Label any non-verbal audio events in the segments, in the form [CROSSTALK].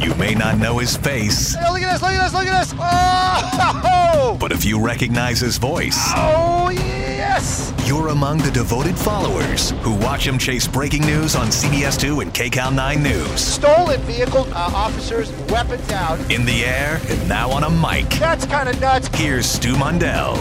You may not know his face, Hey, look at this, look at this, look at this. Oh, but if you recognize his voice, oh yes. you're among the devoted followers who watch him chase breaking news on CBS2 and KCAL 9 News. Stolen vehicle, uh, officers, weapons out. In the air and now on a mic. That's kind of nuts. Here's Stu Mundel.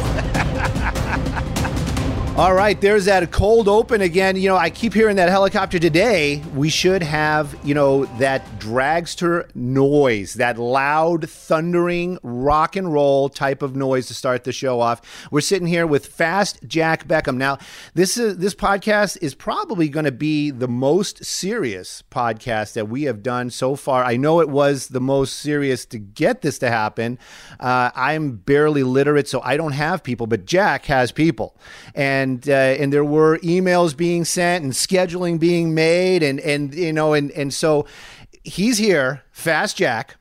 [LAUGHS] All right, there's that cold open again. You know, I keep hearing that helicopter today. We should have, you know, that dragster noise, that loud, thundering rock and roll type of noise to start the show off. We're sitting here with Fast Jack Beckham. Now, this is this podcast is probably going to be the most serious podcast that we have done so far. I know it was the most serious to get this to happen. Uh, I'm barely literate, so I don't have people, but Jack has people, and uh, and there were emails being sent and scheduling being made, and and you know, and and so he's here, Fast Jack,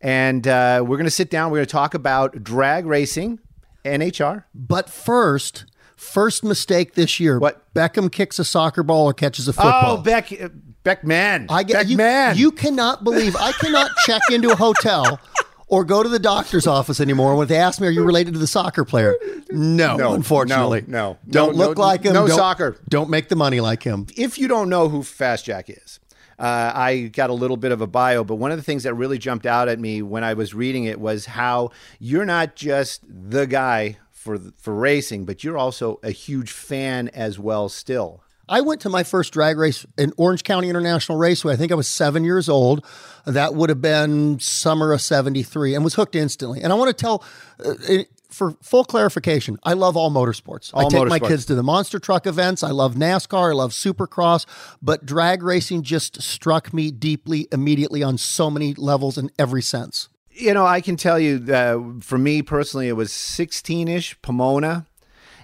and uh, we're going to sit down. We're going to talk about drag racing, NHR. But first, first mistake this year. What? Beckham kicks a soccer ball or catches a football. Oh, Beck, Beckman, I get you. Beckman. You cannot believe I cannot check into a hotel or go to the doctor's office anymore when they ask me, "Are you related to the soccer player?" No, No, unfortunately, no, no. Don't No, look like him. no don't, soccer. Don't make the money like him. if you don't know who Fast Jack is, uh, I got a little bit of a bio, but one of the things that really jumped out at me when I was reading it was how you're not just the guy for for racing, but you're also a huge fan as well. Still, I went to my first drag race in Orange County International Raceway. I think I was seven years old. That would have been summer of 73 and was hooked instantly. And I want to tell, uh, for full clarification, I love all motorsports. I All take my kids to the monster truck events. I love NASCAR. I love supercross. But drag racing just struck me deeply immediately on so many levels in every sense. you know, I can tell you, uh, for me personally, it was 16 ish Pomona.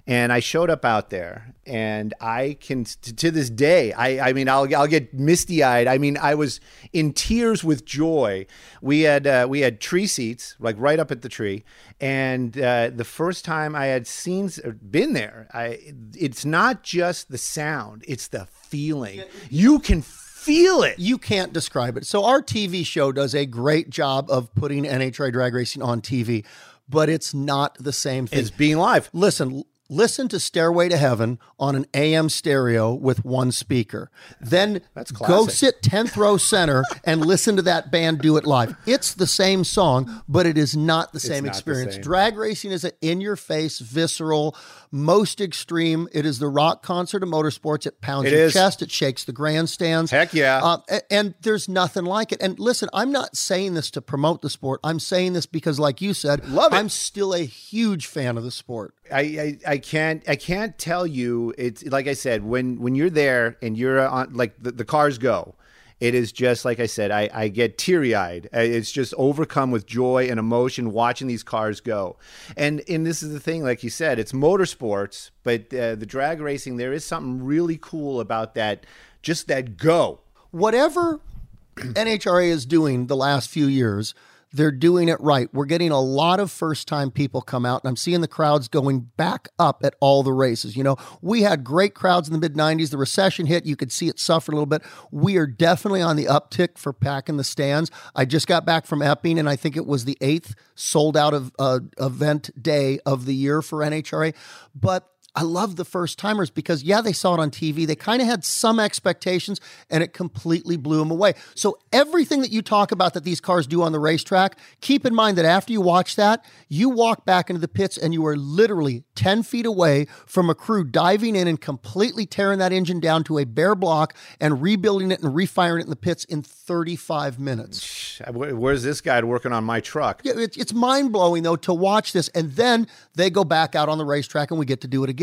And I showed up out there, and I can t- to this day. I, I mean, I'll I'll get misty eyed. I mean, I was in tears with joy. We had uh, we had tree seats, like right up at the tree, and uh, the first time I had seen been there, I it's not just the sound; it's the feeling. You can feel it. You can't describe it. So our TV show does a great job of putting NHRA drag racing on TV, but it's not the same thing. It's being live. Listen, listen to Stairway to Heaven on an AM stereo with one speaker. Then go sit 10th row center and listen to that band do it live. It's the same song, but it is not the same not the experience. same. Drag racing is an in your face, visceral, most extreme. It is the rock concert of motorsports. It pounds It your is. chest, it shakes the grandstands. Heck yeah. Uh, and there's nothing like it. And listen, I'm not saying this to promote the sport. I'm saying this because, like you said, Love it. I'm still a huge fan of the sport. I, I, I can't I can't tell you it's like I said when when you're there and you're on like the, the cars go it is just like I said I, I get teary eyed it's just overcome with joy and emotion watching these cars go. And and this is the thing like you said it's motorsports but uh, the drag racing there is something really cool about that just that go. Whatever [CLEARS THROAT] NHRA is doing the last few years, they're doing it right. We're getting a lot of first time people come out, and I'm seeing the crowds going back up at all the races. You know, we had great crowds in the mid 90s. The recession hit, you could see it suffer a little bit. We are definitely on the uptick for packing the stands. I just got back from Epping, and I think it was the eighth sold out of uh, event day of the year for NHRA. But I love the first timers because, yeah, they saw it on TV. They kind of had some expectations and it completely blew them away. So, everything that you talk about that these cars do on the racetrack, keep in mind that after you watch that, you walk back into the pits and you are literally 10 feet away from a crew diving in and completely tearing that engine down to a bare block and rebuilding it and refiring it in the pits in 35 minutes. Where's this guy working on my truck Yeah, it's, it's mind blowing though to watch this, and then they go back out on the racetrack and we get to do it again.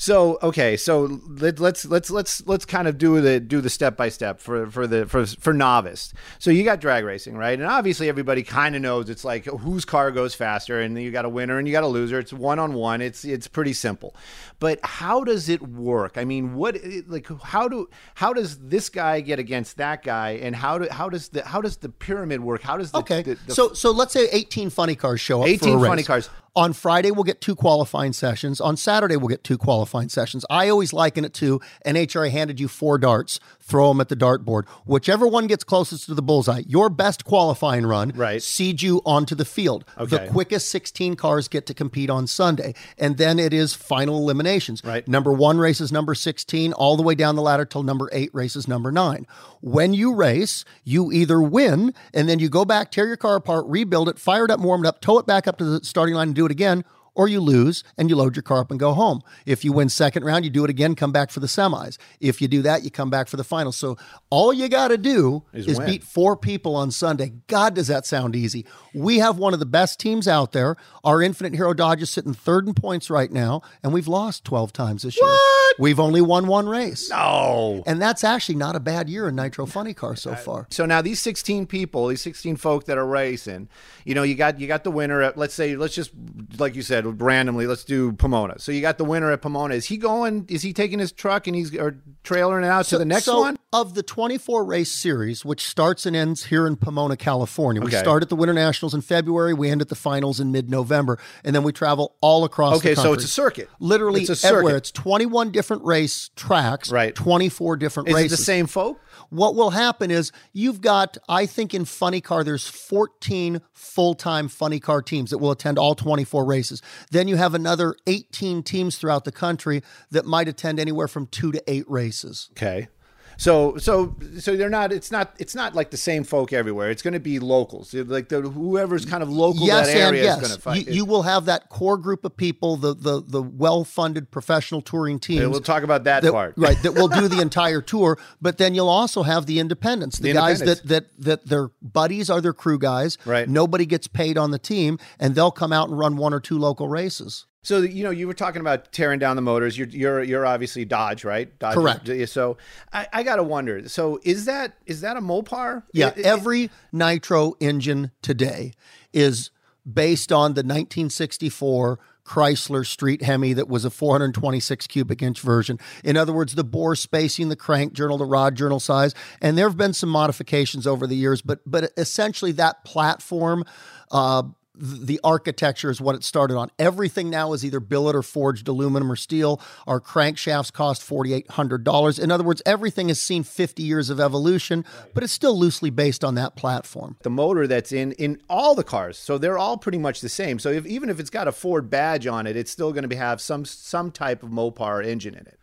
So okay, so let, let's let's let's let's kind of do the do the step by step for for the for for novice. So you got drag racing, right? And obviously everybody kind of knows it's like whose car goes faster, and you got a winner and you got a loser. It's one on one. It's it's pretty simple. But how does it work? I mean, what like how do how does this guy get against that guy, and how do how does the how does the pyramid work? How does the, Okay, the, the so so let's say 18 funny cars show up. for 18 a race. funny cars. On Friday, we'll get two qualifying sessions. On Saturday, we'll get two qualifying sessions. I always liken it to NHRA handed you four darts, throw them at the dartboard. Whichever one gets closest to the bullseye, your best qualifying run Right. seeds you onto the field. Okay. The quickest 16 cars get to compete on Sunday. And then it is final eliminations. Right. Number one races number 16, all the way down the ladder till number eight races number nine. When you race, you either win and then you go back, tear your car apart, rebuild it, fire it up, warm it up, tow it back up to the starting line and do it again. Or you lose and you load your car up and go home. If you win second round, you do it again, come back for the semis. If you do that, you come back for the finals. So all you got to do Is is beat four people on Sunday. God, does that sound easy? We have one of the best teams out there. Our Infinite Hero Dodge is sitting third in points right now, and we've lost 12 times this year. We've only won one race. Oh. And that's actually not a bad year in Nitro Funny Car so uh, far. So now these 16 people, these 16 folk that are racing, you know, you got you got the winner at let's say let's just like you said randomly, let's do Pomona. So you got the winner at Pomona. Is he going is he taking his truck and he's or trailering it out to the next so one? Of the 24 race series, which starts and ends here in Pomona, California, we Okay. start at the Winter Nationals in February, we end at the finals in mid November, and then we travel all across the country. Okay, so it's a circuit. Literally It's a everywhere. circuit. It's 21 different race tracks, Right. 24 different Is races. the same folk? What will happen is you've got, I think in Funny Car, there's 14 full time Funny Car teams that will attend all 24 races. Then you have another 18 teams throughout the country that might attend anywhere from two to eight races. Okay. So so so they're not it's not it's not like the same folk everywhere. It's going to be locals. Like the whoever's kind of local yes that and area yes. is going to fight. You, you will have that core group of people, the the the well funded professional touring teams. we'll talk about that part. right? That will do [LAUGHS] the entire tour. But then you'll also have the independents, the, The guys that that that their buddies are their crew guys. Right. Nobody gets paid on the team, and they'll come out and run one or two local races. So you know, you were talking about tearing down the motors. You're you're you're obviously Dodge, right? Dodge, Correct. So I, I gotta wonder. So is that is that a Mopar? Yeah, It- it- every nitro engine today is based on the 1964 Chrysler Street Hemi that was a 426 cubic inch version. In other words, the bore spacing, the crank journal, the rod journal size, and there have been some modifications over the years, but but essentially that platform. Uh, the architecture is what it started on. Everything now is either billet or forged aluminum or steel. Our crankshafts cost $4,800. In other words, everything has seen 50 years of evolution, but it's still loosely based on that platform. the motor that's in in all the cars. So they're all pretty much the same. So if, even if it's got a Ford badge on it, it's still going to have some some type of Mopar engine in it.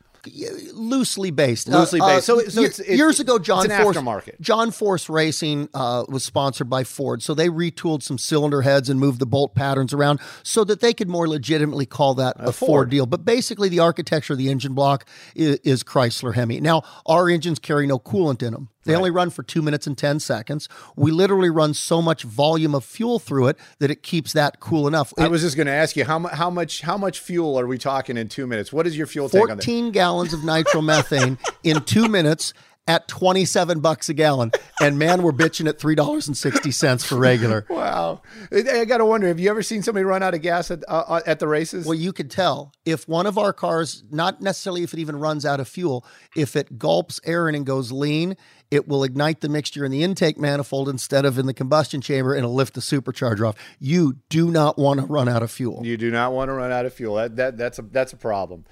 Loosely based. Loosely based. So- so ye- it's- years ago, John it's Force, aftermarket. John Force Racing uh, was sponsored by Ford, so they retooled some cylinder heads and moved the bolt patterns around so that they could more legitimately call that a, Ford. Ford. deal. But basically, the architecture of the engine block is, is Chrysler Hemi. Now, our engines carry no coolant in them. They only run for two minutes and 10 seconds. We literally run so much volume of fuel through it that it keeps that cool enough. I was just going to ask you how mu- how much how much fuel are we talking in two minutes? What is your fuel tank on that? 14 gallons of nitromethane in two minutes at 27 bucks a gallon. And man, we're bitching at $3.60 for regular. [LAUGHS] Wow, I, I got to wonder. Have you ever seen somebody run out of gas at uh, uh, at the races? Well, you could tell if one of our cars, not necessarily if it even runs out of fuel, if it gulps air in and goes lean, it will ignite the mixture in the intake manifold instead of in the combustion chamber and it'll lift the supercharger off. You do not want to run out of fuel. You do not want to run out of fuel. That, that that's a that's a problem.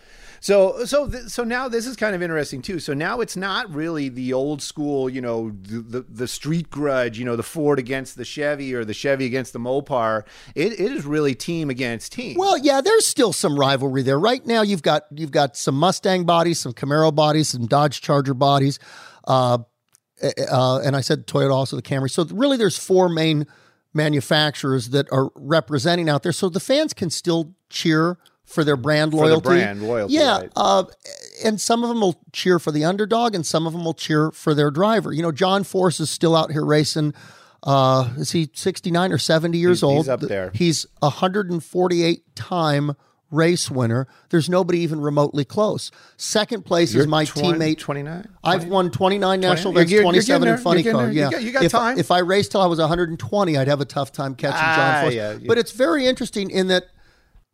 So so th- so now this is kind of interesting too. So now it's not really the old school, you know, the, the the street grudge, you know, the Ford against the Chevy or the Chevy against the Mopar. It, it is really team against team. Well, yeah, there's still some rivalry there. Right now, you've got you've got some Mustang bodies, some Camaro bodies, some Dodge Charger bodies, uh, uh, and I said Toyota also the Camry. So really, there's four main manufacturers that are representing out there. So the fans can still cheer for their brand the loyalty. brand loyalty, yeah. right. Uh, and some of them will cheer for the underdog, and some of them will cheer for their driver. You know, John Force is still out here racing. Uh, is he 69 or 70 years He's- old? he's up there. He's a 148 time race winner. There's nobody even remotely close. Second place is my teammate. twenty nine. I've won 29 national You're events, 27 in funny You're car. there. You Yeah, got- you got if, time. if I raced till I was 120, I'd have a tough time catching Ah, John Force. yeah. But it's very interesting in that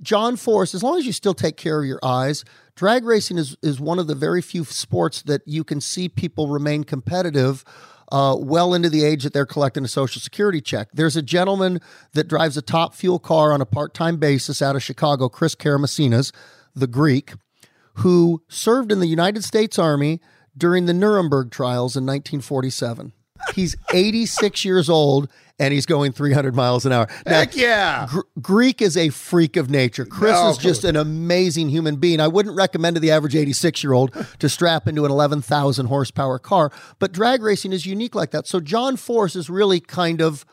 John Force, as long as you still take care of your eyes, drag racing is is one of the very few sports that you can see people remain competitive. uh, well into the age that they're collecting a Social Security check. There's a gentleman that drives a top fuel car on a part time basis out of Chicago, Chris Karamesines, the Greek, who served in the United States Army during the Nuremberg trials in 1947. He's 86 years old and he's going 300 miles an hour. Now, Heck yeah. Gr- Greek is a freak of nature. Chris No. is just an amazing human being. I wouldn't recommend to the average 86 year old to strap into an 11,000 horsepower car, but drag racing is unique like that. So John Force is really kind of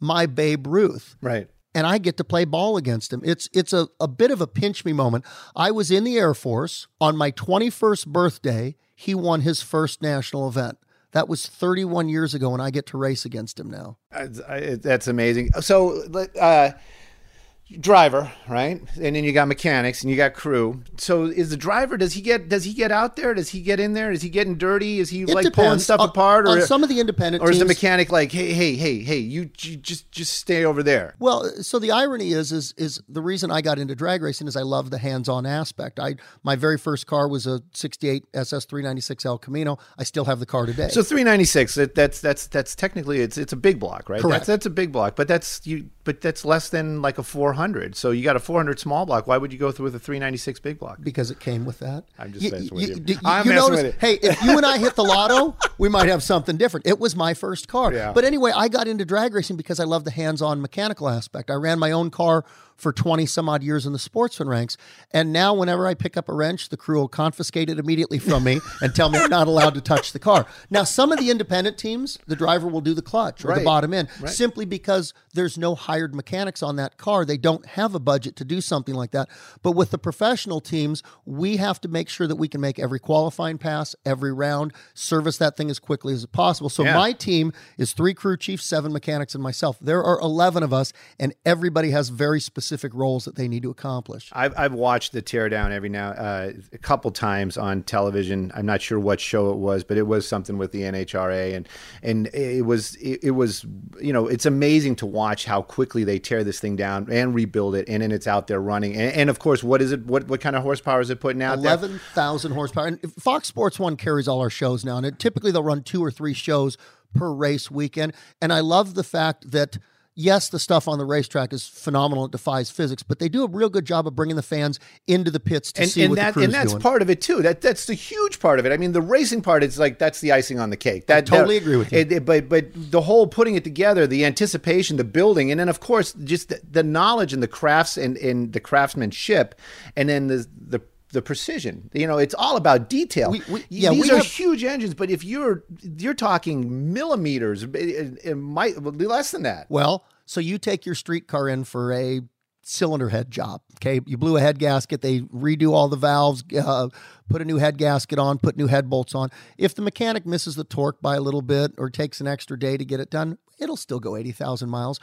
my Babe Ruth Right. and I get to play ball against him. It's it's a, a bit of a pinch me moment. I was in the Air Force on my 21st birthday. He won his first national event. That was 31 years ago, and I get to race against him now. I- I- That's amazing. So, uh, driver, right? And then you got mechanics and you got crew. So, is the driver? Does he get? Does he get out there? Does he get in there? Is he getting dirty? Is he It like pulling stuff On- apart? on some of the independent or is the mechanic like, hey, hey, hey, hey, you, you just just stay over there? Well, so the irony is, is, is the reason I got into drag racing is I love the hands-on aspect. I my very first car was a '68 SS 396 El Camino. I still have the car today. So 396. That, that's that's that's technically it's it's a big block, right? Correct. That's, that's a big block, but that's you. But that's less than like a 400. So you got a 400 small block. Why would you go through with a 396 big block? because it came with that. I'm just messing with you. d- I'm you messing notice, with you. hey, if you and I hit the lotto, [LAUGHS] we might have something different. It was my first car. Yeah. But anyway, I got into drag racing because I love the hands-on mechanical aspect. I ran my own car for 20 some odd years in the sportsman ranks. And now whenever I pick up a wrench, the crew will confiscate it immediately from me [LAUGHS] and tell me I'm not allowed to touch the car. Now, some of the independent teams, the driver will do the clutch or the bottom end simply because there's no hired mechanics on that car. They don't have a budget to do something like that. But with the professional teams, we have to make sure that we can make every qualifying pass, every round, service that thing as quickly as possible. So Yeah. my team is three crew chiefs, seven mechanics, and myself. There are 11 of us, and everybody has very specific roles that they need to accomplish. I've, I've watched the teardown every now uh, a couple times on television. I'm not sure what show it was, but it was something with the NHRA, and and it was it, it was you know it's amazing to watch how quickly they tear this thing down and rebuild it, and then it's out there running. And, and of course, what is it? What what kind of horsepower is it putting out 11,000 horsepower. And Fox Sports 1 carries all our shows now. And it, typically they'll run two or three shows per race weekend. And I love the fact that, yes, the stuff on the racetrack is phenomenal. It defies physics, but they do a real good job of bringing the fans into the pits to and, see and what that the crew's and that's doing. part of it too. That that's the huge part of it. I mean, the racing part is like that's the icing on the cake. That totally that- agree with you. it- it- but but the whole putting it together, the anticipation, the building, and then of course just the, the knowledge and the crafts and, and the craftsmanship, and then the the the precision. You know, it's all about detail. We- we- yeah, These are have- huge engines, but if you're you're talking millimeters, it, it- it might less than that. Well, so you take your street car in for a cylinder head job. Okay, you blew a head gasket. They redo all the valves, uh, put a new head gasket on, put new head bolts on. If the mechanic misses the torque by a little bit or takes an extra day to get it done, it'll still go eighty thousand miles.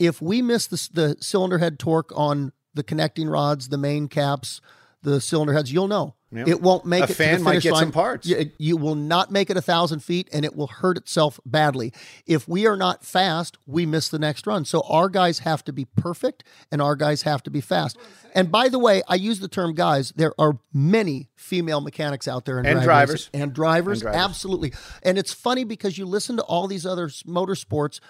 If we miss the, the cylinder head torque on the connecting rods, the main caps, the cylinder heads, you'll know. Yeah. It won't make A it to fan the might get line. some parts. You, you will not make it a thousand feet and it will hurt itself badly. If we are not fast, we miss the next run. So our guys have to be perfect and our guys have to be fast. And by the way, I use the term guys. There are many female mechanics out there in And drag drivers. and drivers, And drivers. absolutely. And it's funny because you listen to all these other motorsports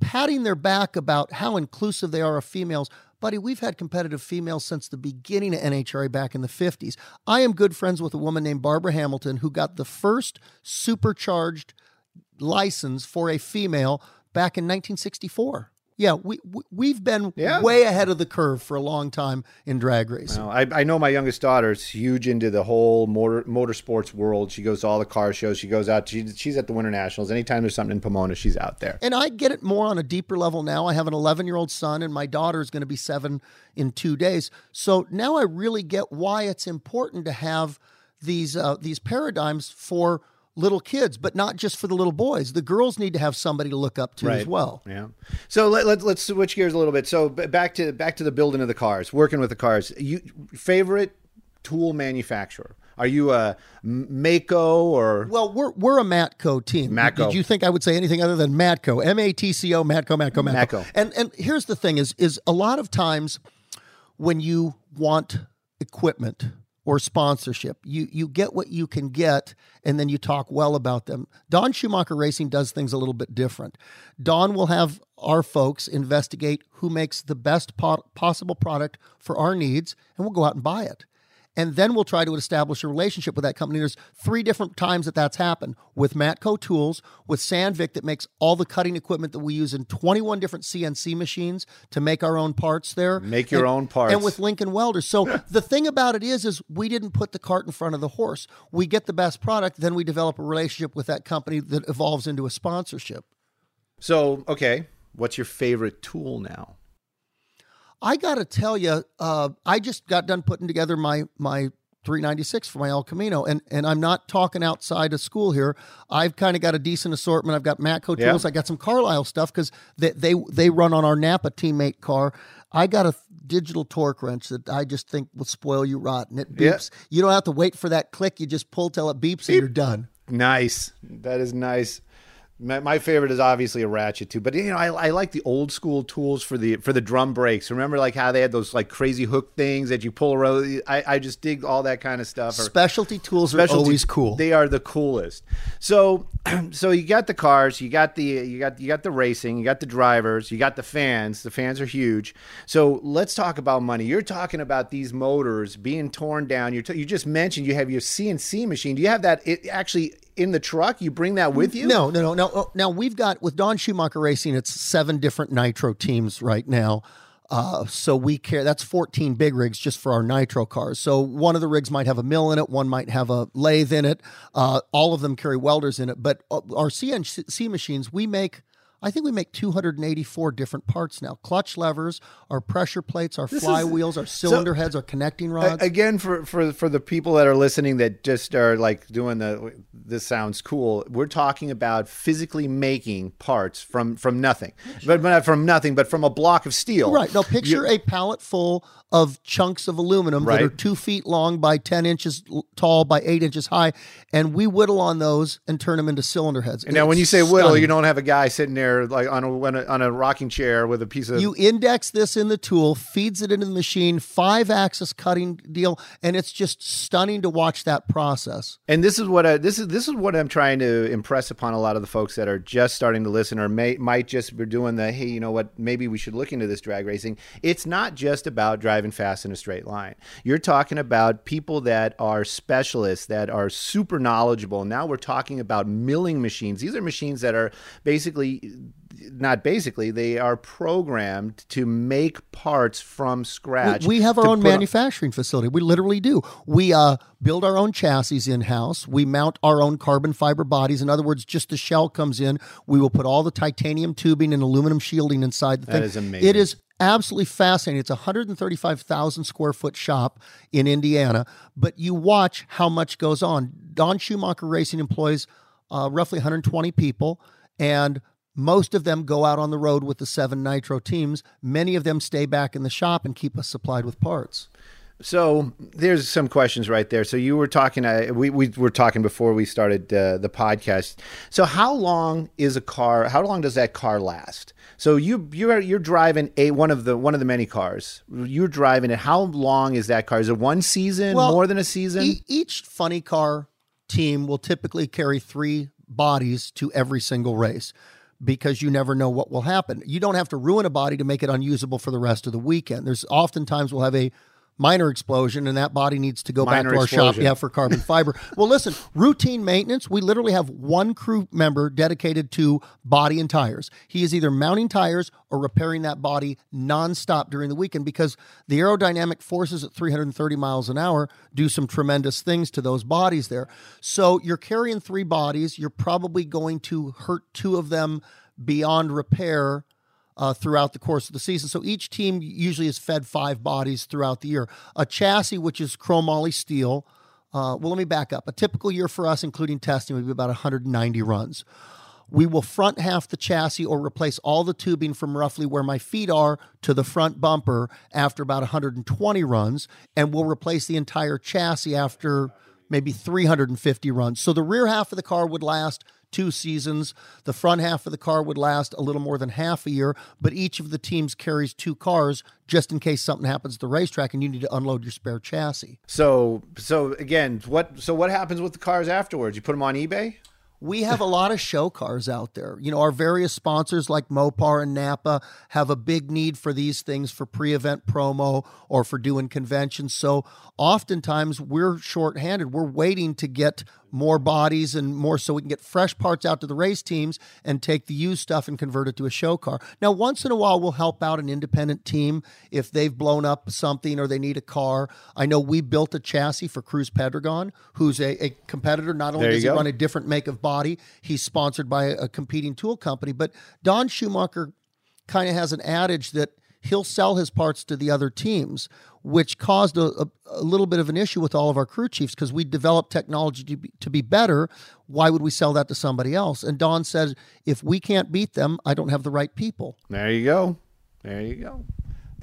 patting their back about how inclusive they are of females. Buddy, we've had competitive females since the beginning of NHRA back in the 50s. I am good friends with a woman named Barbara Hamilton who got the first supercharged license for a female back in 1964. Yeah, we, we we've been Yeah. way ahead of the curve for a long time in drag racing. No, I, I know my youngest daughter is huge into the whole motor motorsports world. She goes to all the car shows. She goes out. She, she's at the Winter Nationals. Anytime there's something in Pomona, she's out there. And I get it more on a deeper level now. I have an 11 year old son, and my daughter is going to be seven in two days. So now I really get why it's important to have these uh, these paradigms for little kids, but not just for the little boys. The girls need to have somebody to look up to as well. Yeah. So let, let, let's switch gears a little bit. So back to back to the building of the cars, working with the cars. You favorite tool manufacturer? Are you a Mako or Well, we're we're a Matco team. Matco. Did you think I would say anything other than Matco? M A T C O Matco Matco Matco. Matco. And and here's the thing is is a lot of times when you want equipment or sponsorship. You you get what you can get, and then you talk well about them. Don Schumacher Racing does things a little bit different. Don will have our folks investigate who makes the best po- possible product for our needs, and we'll go out and buy it and then we'll try to establish a relationship with that company. There's three different times that that's happened with Matco Tools, with Sandvik that makes all the cutting equipment that we use in 21 different CNC machines to make our own parts there. Make your and, own parts. And with Lincoln Welders. So [LAUGHS] the thing about it is, is we didn't put the cart in front of the horse. We get the best product, then we develop a relationship with that company that evolves into a sponsorship. So, okay, what's your favorite tool now? I got to tell you, uh, I just got done putting together my my 396 for my El Camino, and and I'm not talking outside of school here. I've kind of got a decent assortment. I've got Matco Yeah. tools. I got some Carlyle stuff because they, they they run on our Napa teammate car. I got a digital torque wrench that I just think will spoil you rotten. It Yeah. beeps. You don't have to wait for that click. You just pull till it beeps and you're done. Nice. That is nice. My, my favorite is obviously a ratchet too, but you know I, I like the old school tools for the for the drum brakes. Remember like how they had those like crazy hook things that you pull around. I, I just dig all that kind of stuff. Or- Specialty tools are always cool. They are the coolest. So, [CLEARS THROAT] so you got the cars, you got the you got you got the racing, you got the drivers, you got the fans. The fans are huge. So let's talk about money. You're talking about these motors being torn down. You you just mentioned you have your CNC machine. Do you have that it actually in the truck? You bring that with you? No, no, no, no. oh, Now we've got with Don Schumacher Racing, it's seven different nitro teams right now. Uh, so we care. That's 14 big rigs just for our nitro cars. So one of the rigs might have a mill in it, one might have a lathe in it. Uh, all of them carry welders in it. But uh, our CNC machines, we make. I think we make 284 different parts now. Clutch levers, our pressure plates, our is- flywheels, our cylinder heads, our connecting rods. Again, for, for for the people that are listening that just are like doing the this sounds cool. We're talking about physically making parts from from nothing, but, but not from nothing, but from a block of steel. Right. Now picture a pallet full of chunks of aluminum that are two feet long by 10 inches tall by eight inches high. And we whittle on those and turn them into cylinder heads. And now, when you say whittle, stunning. you don't have a guy sitting there like on a on a, on a rocking chair with a piece of. You index this in the tool, feeds it into the machine, five axis cutting deal, and it's just stunning to watch that process. and this is what I, this is this is what I'm trying to impress upon a lot of the folks that are just starting to listen or may might just be doing the hey, you know what, maybe we should look into this drag racing. It's not just about driving fast in a straight line. You're talking about people that are specialists that are super knowledgeable. Now we're talking about milling machines. These are machines that are basically not basically they are programmed to make parts from scratch. We, we have our own put on- manufacturing facility. We literally do. We uh, build our own chassis in house. We mount our own carbon fiber bodies. In other words, just the shell comes in. We will put all the titanium tubing and aluminum shielding inside the That thing. is amazing. It is absolutely fascinating. It's a 135,000 square foot shop in Indiana, but you watch how much goes on. Don Schumacher Racing employs uh, roughly 120 people, and most of them go out on the road with the seven Nitro teams. Many of them stay back in the shop and keep us supplied with parts. So there's some questions right there. So you were talking, uh, we, we were talking before we started uh, the podcast. So how long is a car? How long does that car last? So you you're you're driving a one of the one of the many cars. You're driving it. How long is that car? Is it one season? Well, more than a season? E- each funny car team will typically carry three bodies to every single race because you never know what will happen. You don't have to ruin a body to make it unusable for the rest of the weekend. There's oftentimes we'll have a minor explosion and that body needs to go Minor back to our explosion. shop yeah for carbon [LAUGHS] fiber. Well listen routine maintenance we literally have one crew member dedicated to body and tires. He is either mounting tires or repairing that body nonstop during the weekend because the aerodynamic forces at 330 miles an hour do some tremendous things to those bodies there. So you're carrying three bodies. You're probably going to hurt two of them beyond repair uh, throughout the course of the season. So each team usually is fed five bodies throughout the year. A chassis, which is chromoly steel. Uh, well, let me back up. A typical year for us, including testing, would be about 190 runs. We will front half the chassis or replace all the tubing from roughly where my feet are to the front bumper after about 120 runs, and we'll replace the entire chassis after maybe 350 runs. So the rear half of the car would last two seasons. The front half of the car would last a little more than half a year, but each of the teams carries two cars just in case something happens at the racetrack and you need to unload your spare chassis. So, so again, what so what happens with the cars afterwards? You put them on eBay? We have a lot of show cars out there. You know, our various sponsors like Mopar and Napa have a big need for these things for pre event promo or for doing conventions. So oftentimes we're short-handed. We're waiting to get more bodies and more so we can get fresh parts out to the race teams and take the used stuff and convert it to a show car. Now, once in a while, we'll help out an independent team if they've blown up something or they need a car. I know we built a chassis for Cruz Pedregon, who's a, a competitor. Not only does he go. run a different make of body, he's sponsored by a, a competing tool company, but Don Schumacher kind of has an adage that he'll sell his parts to the other teams, which caused a, a, a little bit of an issue with all of our crew chiefs because we developed technology to be, to be better. Why would we sell that to somebody else? And Don said, if we can't beat them, I don't have the right people. There you go. There you go.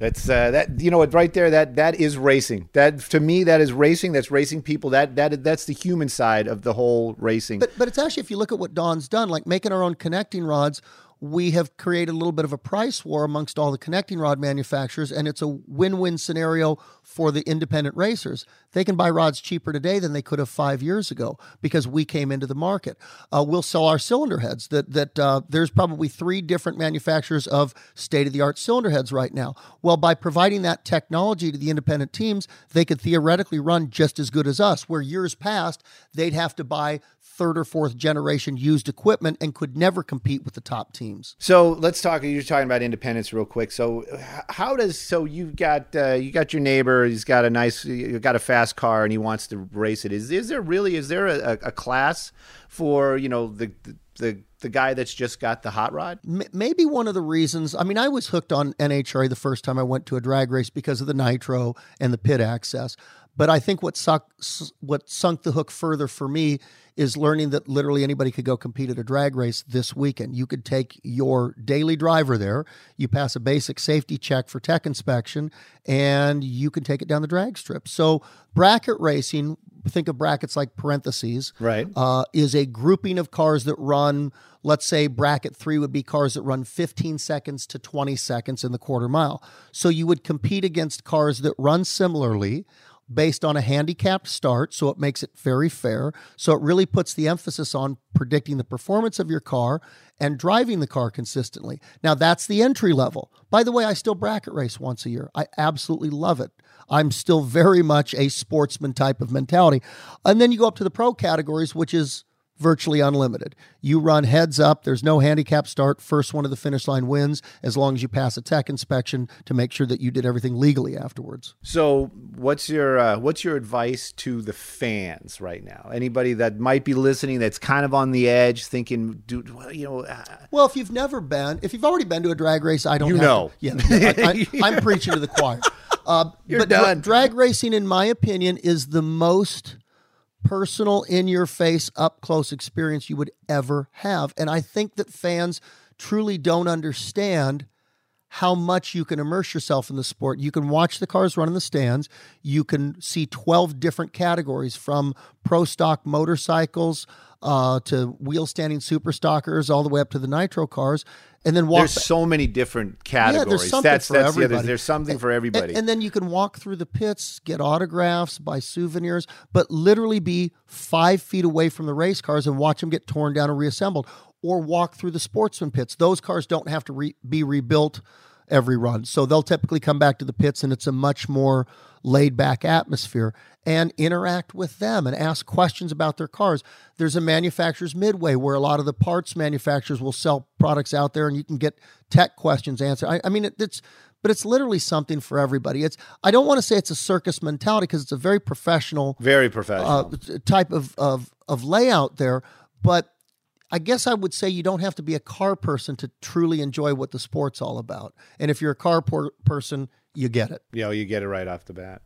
That's uh, that. You know what? Right there, that that is racing. That to me, that is racing. That's racing people. That that that's the human side of the whole racing. But but it's actually if you look at what Don's done, like making our own connecting rods, we have created a little bit of a price war amongst all the connecting rod manufacturers, and it's a win-win scenario for the independent racers. They can buy rods cheaper today than they could have five years ago because we came into the market. Uh, we'll sell our cylinder heads. That that uh, there's probably three different manufacturers of state-of-the-art cylinder heads right now. Well, by providing that technology to the independent teams, they could theoretically run just as good as us. Where years past, they'd have to buy third or fourth generation used equipment and could never compete with the top teams. So let's talk. You're talking about independence real quick. So how does so you've got uh, you got your neighbor. He's got a nice, you got a fast car, and he wants to race it. Is is there really is there a, a class for you know the the the guy that's just got the hot rod? Maybe one of the reasons i mean i was hooked on nhra the first time i went to a drag race because of the nitro and the pit access but i think what suck, what sunk the hook further for me is learning that literally anybody could go compete at a drag race this weekend you could take your daily driver there you pass a basic safety check for tech inspection and you can take it down the drag strip so bracket racing think of brackets like parentheses Right. uh, is a grouping of cars that run, let's say bracket three would be cars that run 15 seconds to 20 seconds in the quarter mile. So you would compete against cars that run similarly based on a handicapped start. So it makes it very fair. So it really puts the emphasis on predicting the performance of your car and driving the car consistently. Now that's the entry level. By the way, I still bracket race once a year. I absolutely love it. I'm still very much a sportsman type of mentality. And then you go up to the pro categories, which is virtually unlimited. You run heads up, there's no handicap start. First one to the finish line wins as long as you pass a tech inspection to make sure that you did everything legally afterwards. So what's your uh, what's your advice to the fans right now? Anybody that might be listening that's kind of on the edge, thinking, dude, well, you know, uh, Well, if you've never been, if you've already been to a drag race, I don't You know. To, yeah, I, am [LAUGHS] preaching to the choir. Uh, You're but dra- done. drag racing, in my opinion, is the most personal, in your face, up close experience you would ever have. And I think that fans truly don't understand how much you can immerse yourself in the sport. You can watch the cars run in the stands. You can see 12 different categories from pro stock motorcycles uh, to wheel standing super stockers all the way up to the nitro cars. And then walk there's so many different categories. Yeah, there's something that's for that's the other. everybody. There's something for everybody. and, and then you can walk through the pits, get autographs, buy souvenirs, but literally be five feet away from the race cars and watch them get torn down and reassembled, or walk through the sportsman pits. Those cars don't have to re- be rebuilt every run, so they'll typically come back to the pits, and it's a much more laid back atmosphere. And interact with them and ask questions about their cars. There's a manufacturer's midway where a lot of the parts manufacturers will sell products out there, and you can get tech questions answered. I, I mean, it, it's but it's literally something for everybody. It's I don't want to say it's a circus mentality because it's a very professional Very uh, professional. t- type of, of of layout there. But I guess I would say you don't have to be a car person to truly enjoy what the sport's all about. And if you're a car por- person, you get it. you know, you get it right off the bat.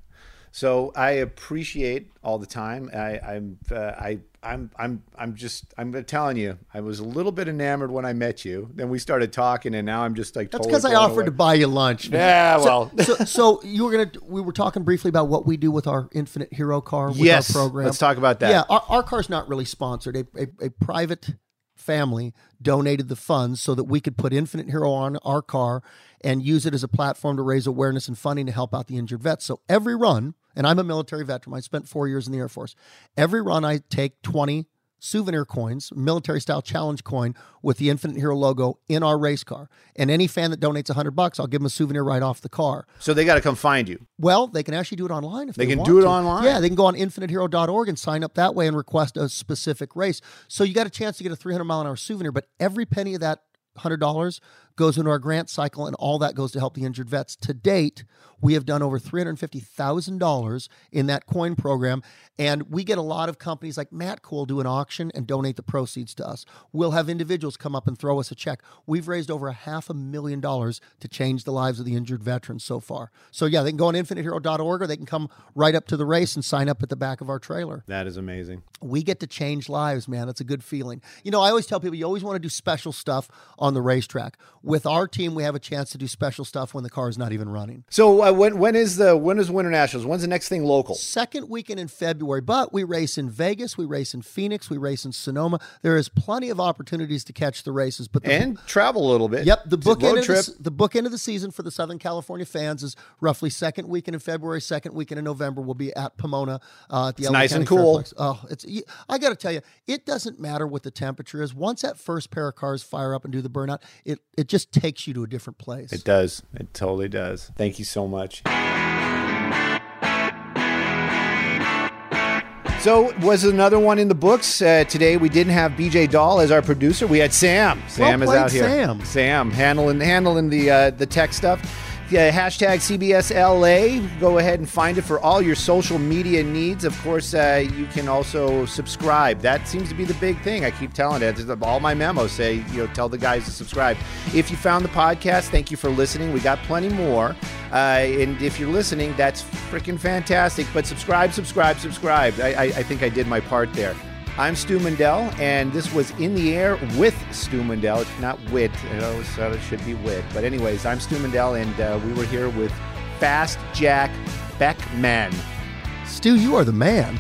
So I appreciate all the time. I, I'm, uh, I, I'm, I'm, I'm just, I'm telling you, I was a little bit enamored when I met you. Then we started talking, and now I'm just like. That's totally because I offered away. to buy you lunch. [LAUGHS] Yeah, well, so, so you were gonna. We were talking briefly about what we do with our Infinite Hero car. With Yes, our program. let's talk about that. Yeah, our, our car's not really sponsored. A, a, a private family donated the funds so that we could put Infinite Hero on our car and use it as a platform to raise awareness and funding to help out the injured vets. So every run, and I'm a military veteran, I spent four years in the Air Force. Every run, I take 20 souvenir coins, military style challenge coin with the Infinite Hero logo in our race car. And any fan that donates 100 bucks, I'll give them a souvenir right off the car. So they got to come find you. Well, they can actually do it online if They they, can do it to. online? Yeah, they can go on infinitehero.org and sign up that way and request a specific race. So you got a chance to get a 300 mile an hour souvenir, but every penny of that $100 goes into our grant cycle and all that goes to help the injured vets. To date, we have done over $350,000 in that coin program and we get a lot of companies like Matco do an auction and donate the proceeds to us. We'll have individuals come up and throw us a check. We've raised over a half a million dollars to change the lives of the injured veterans so far. So yeah, they can go on infinitehero.org or they can come right up to the race and sign up at the back of our trailer That is amazing. we get to change lives, man. That's a good feeling. You know, I always tell people you always want to do special stuff on the racetrack. With our team, we have a chance to do special stuff when the car is not even running. So uh, when when is the when is Winter Nationals? When's the next thing local? Second weekend in February, but we race in Vegas, we race in Phoenix, we race in Sonoma. There is plenty of opportunities to catch the races, but the And travel a little bit. Yep, the book end of trip. the, the book end of the season for the Southern California fans is roughly second weekend in February, second weekend in November. We'll be at Pomona uh, at the It's LA nice County and cool. Fairplex. Oh, it's I got to tell you, it doesn't matter what the temperature is. Once that first pair of cars fire up and do the burnout, it it just takes you to a different place. It does. It totally does. Thank you so much. So was another one in the books uh, today. We didn't have BJ Dahl as our producer. We had Sam. Sam is out here. Sam. Sam handling handling the uh, the tech stuff. Yeah, hashtag CBSLA. Go ahead and find it for all your social media needs. Of course, uh, you can also subscribe. That seems to be the big thing. I keep telling it. All my memos say, you know, tell the guys to subscribe. If you found the podcast, thank you for listening. We got plenty more. Uh, and if you're listening, that's freaking fantastic. But subscribe, subscribe, subscribe. I, I, I think I did my part there. I'm Stu Mundel, and this was In the Air with Stu Mundel. It's not wit. It always it should be wit. But anyways, I'm Stu Mundel, and uh, we were here with Fast Jack Beckman. Stu, you are the man.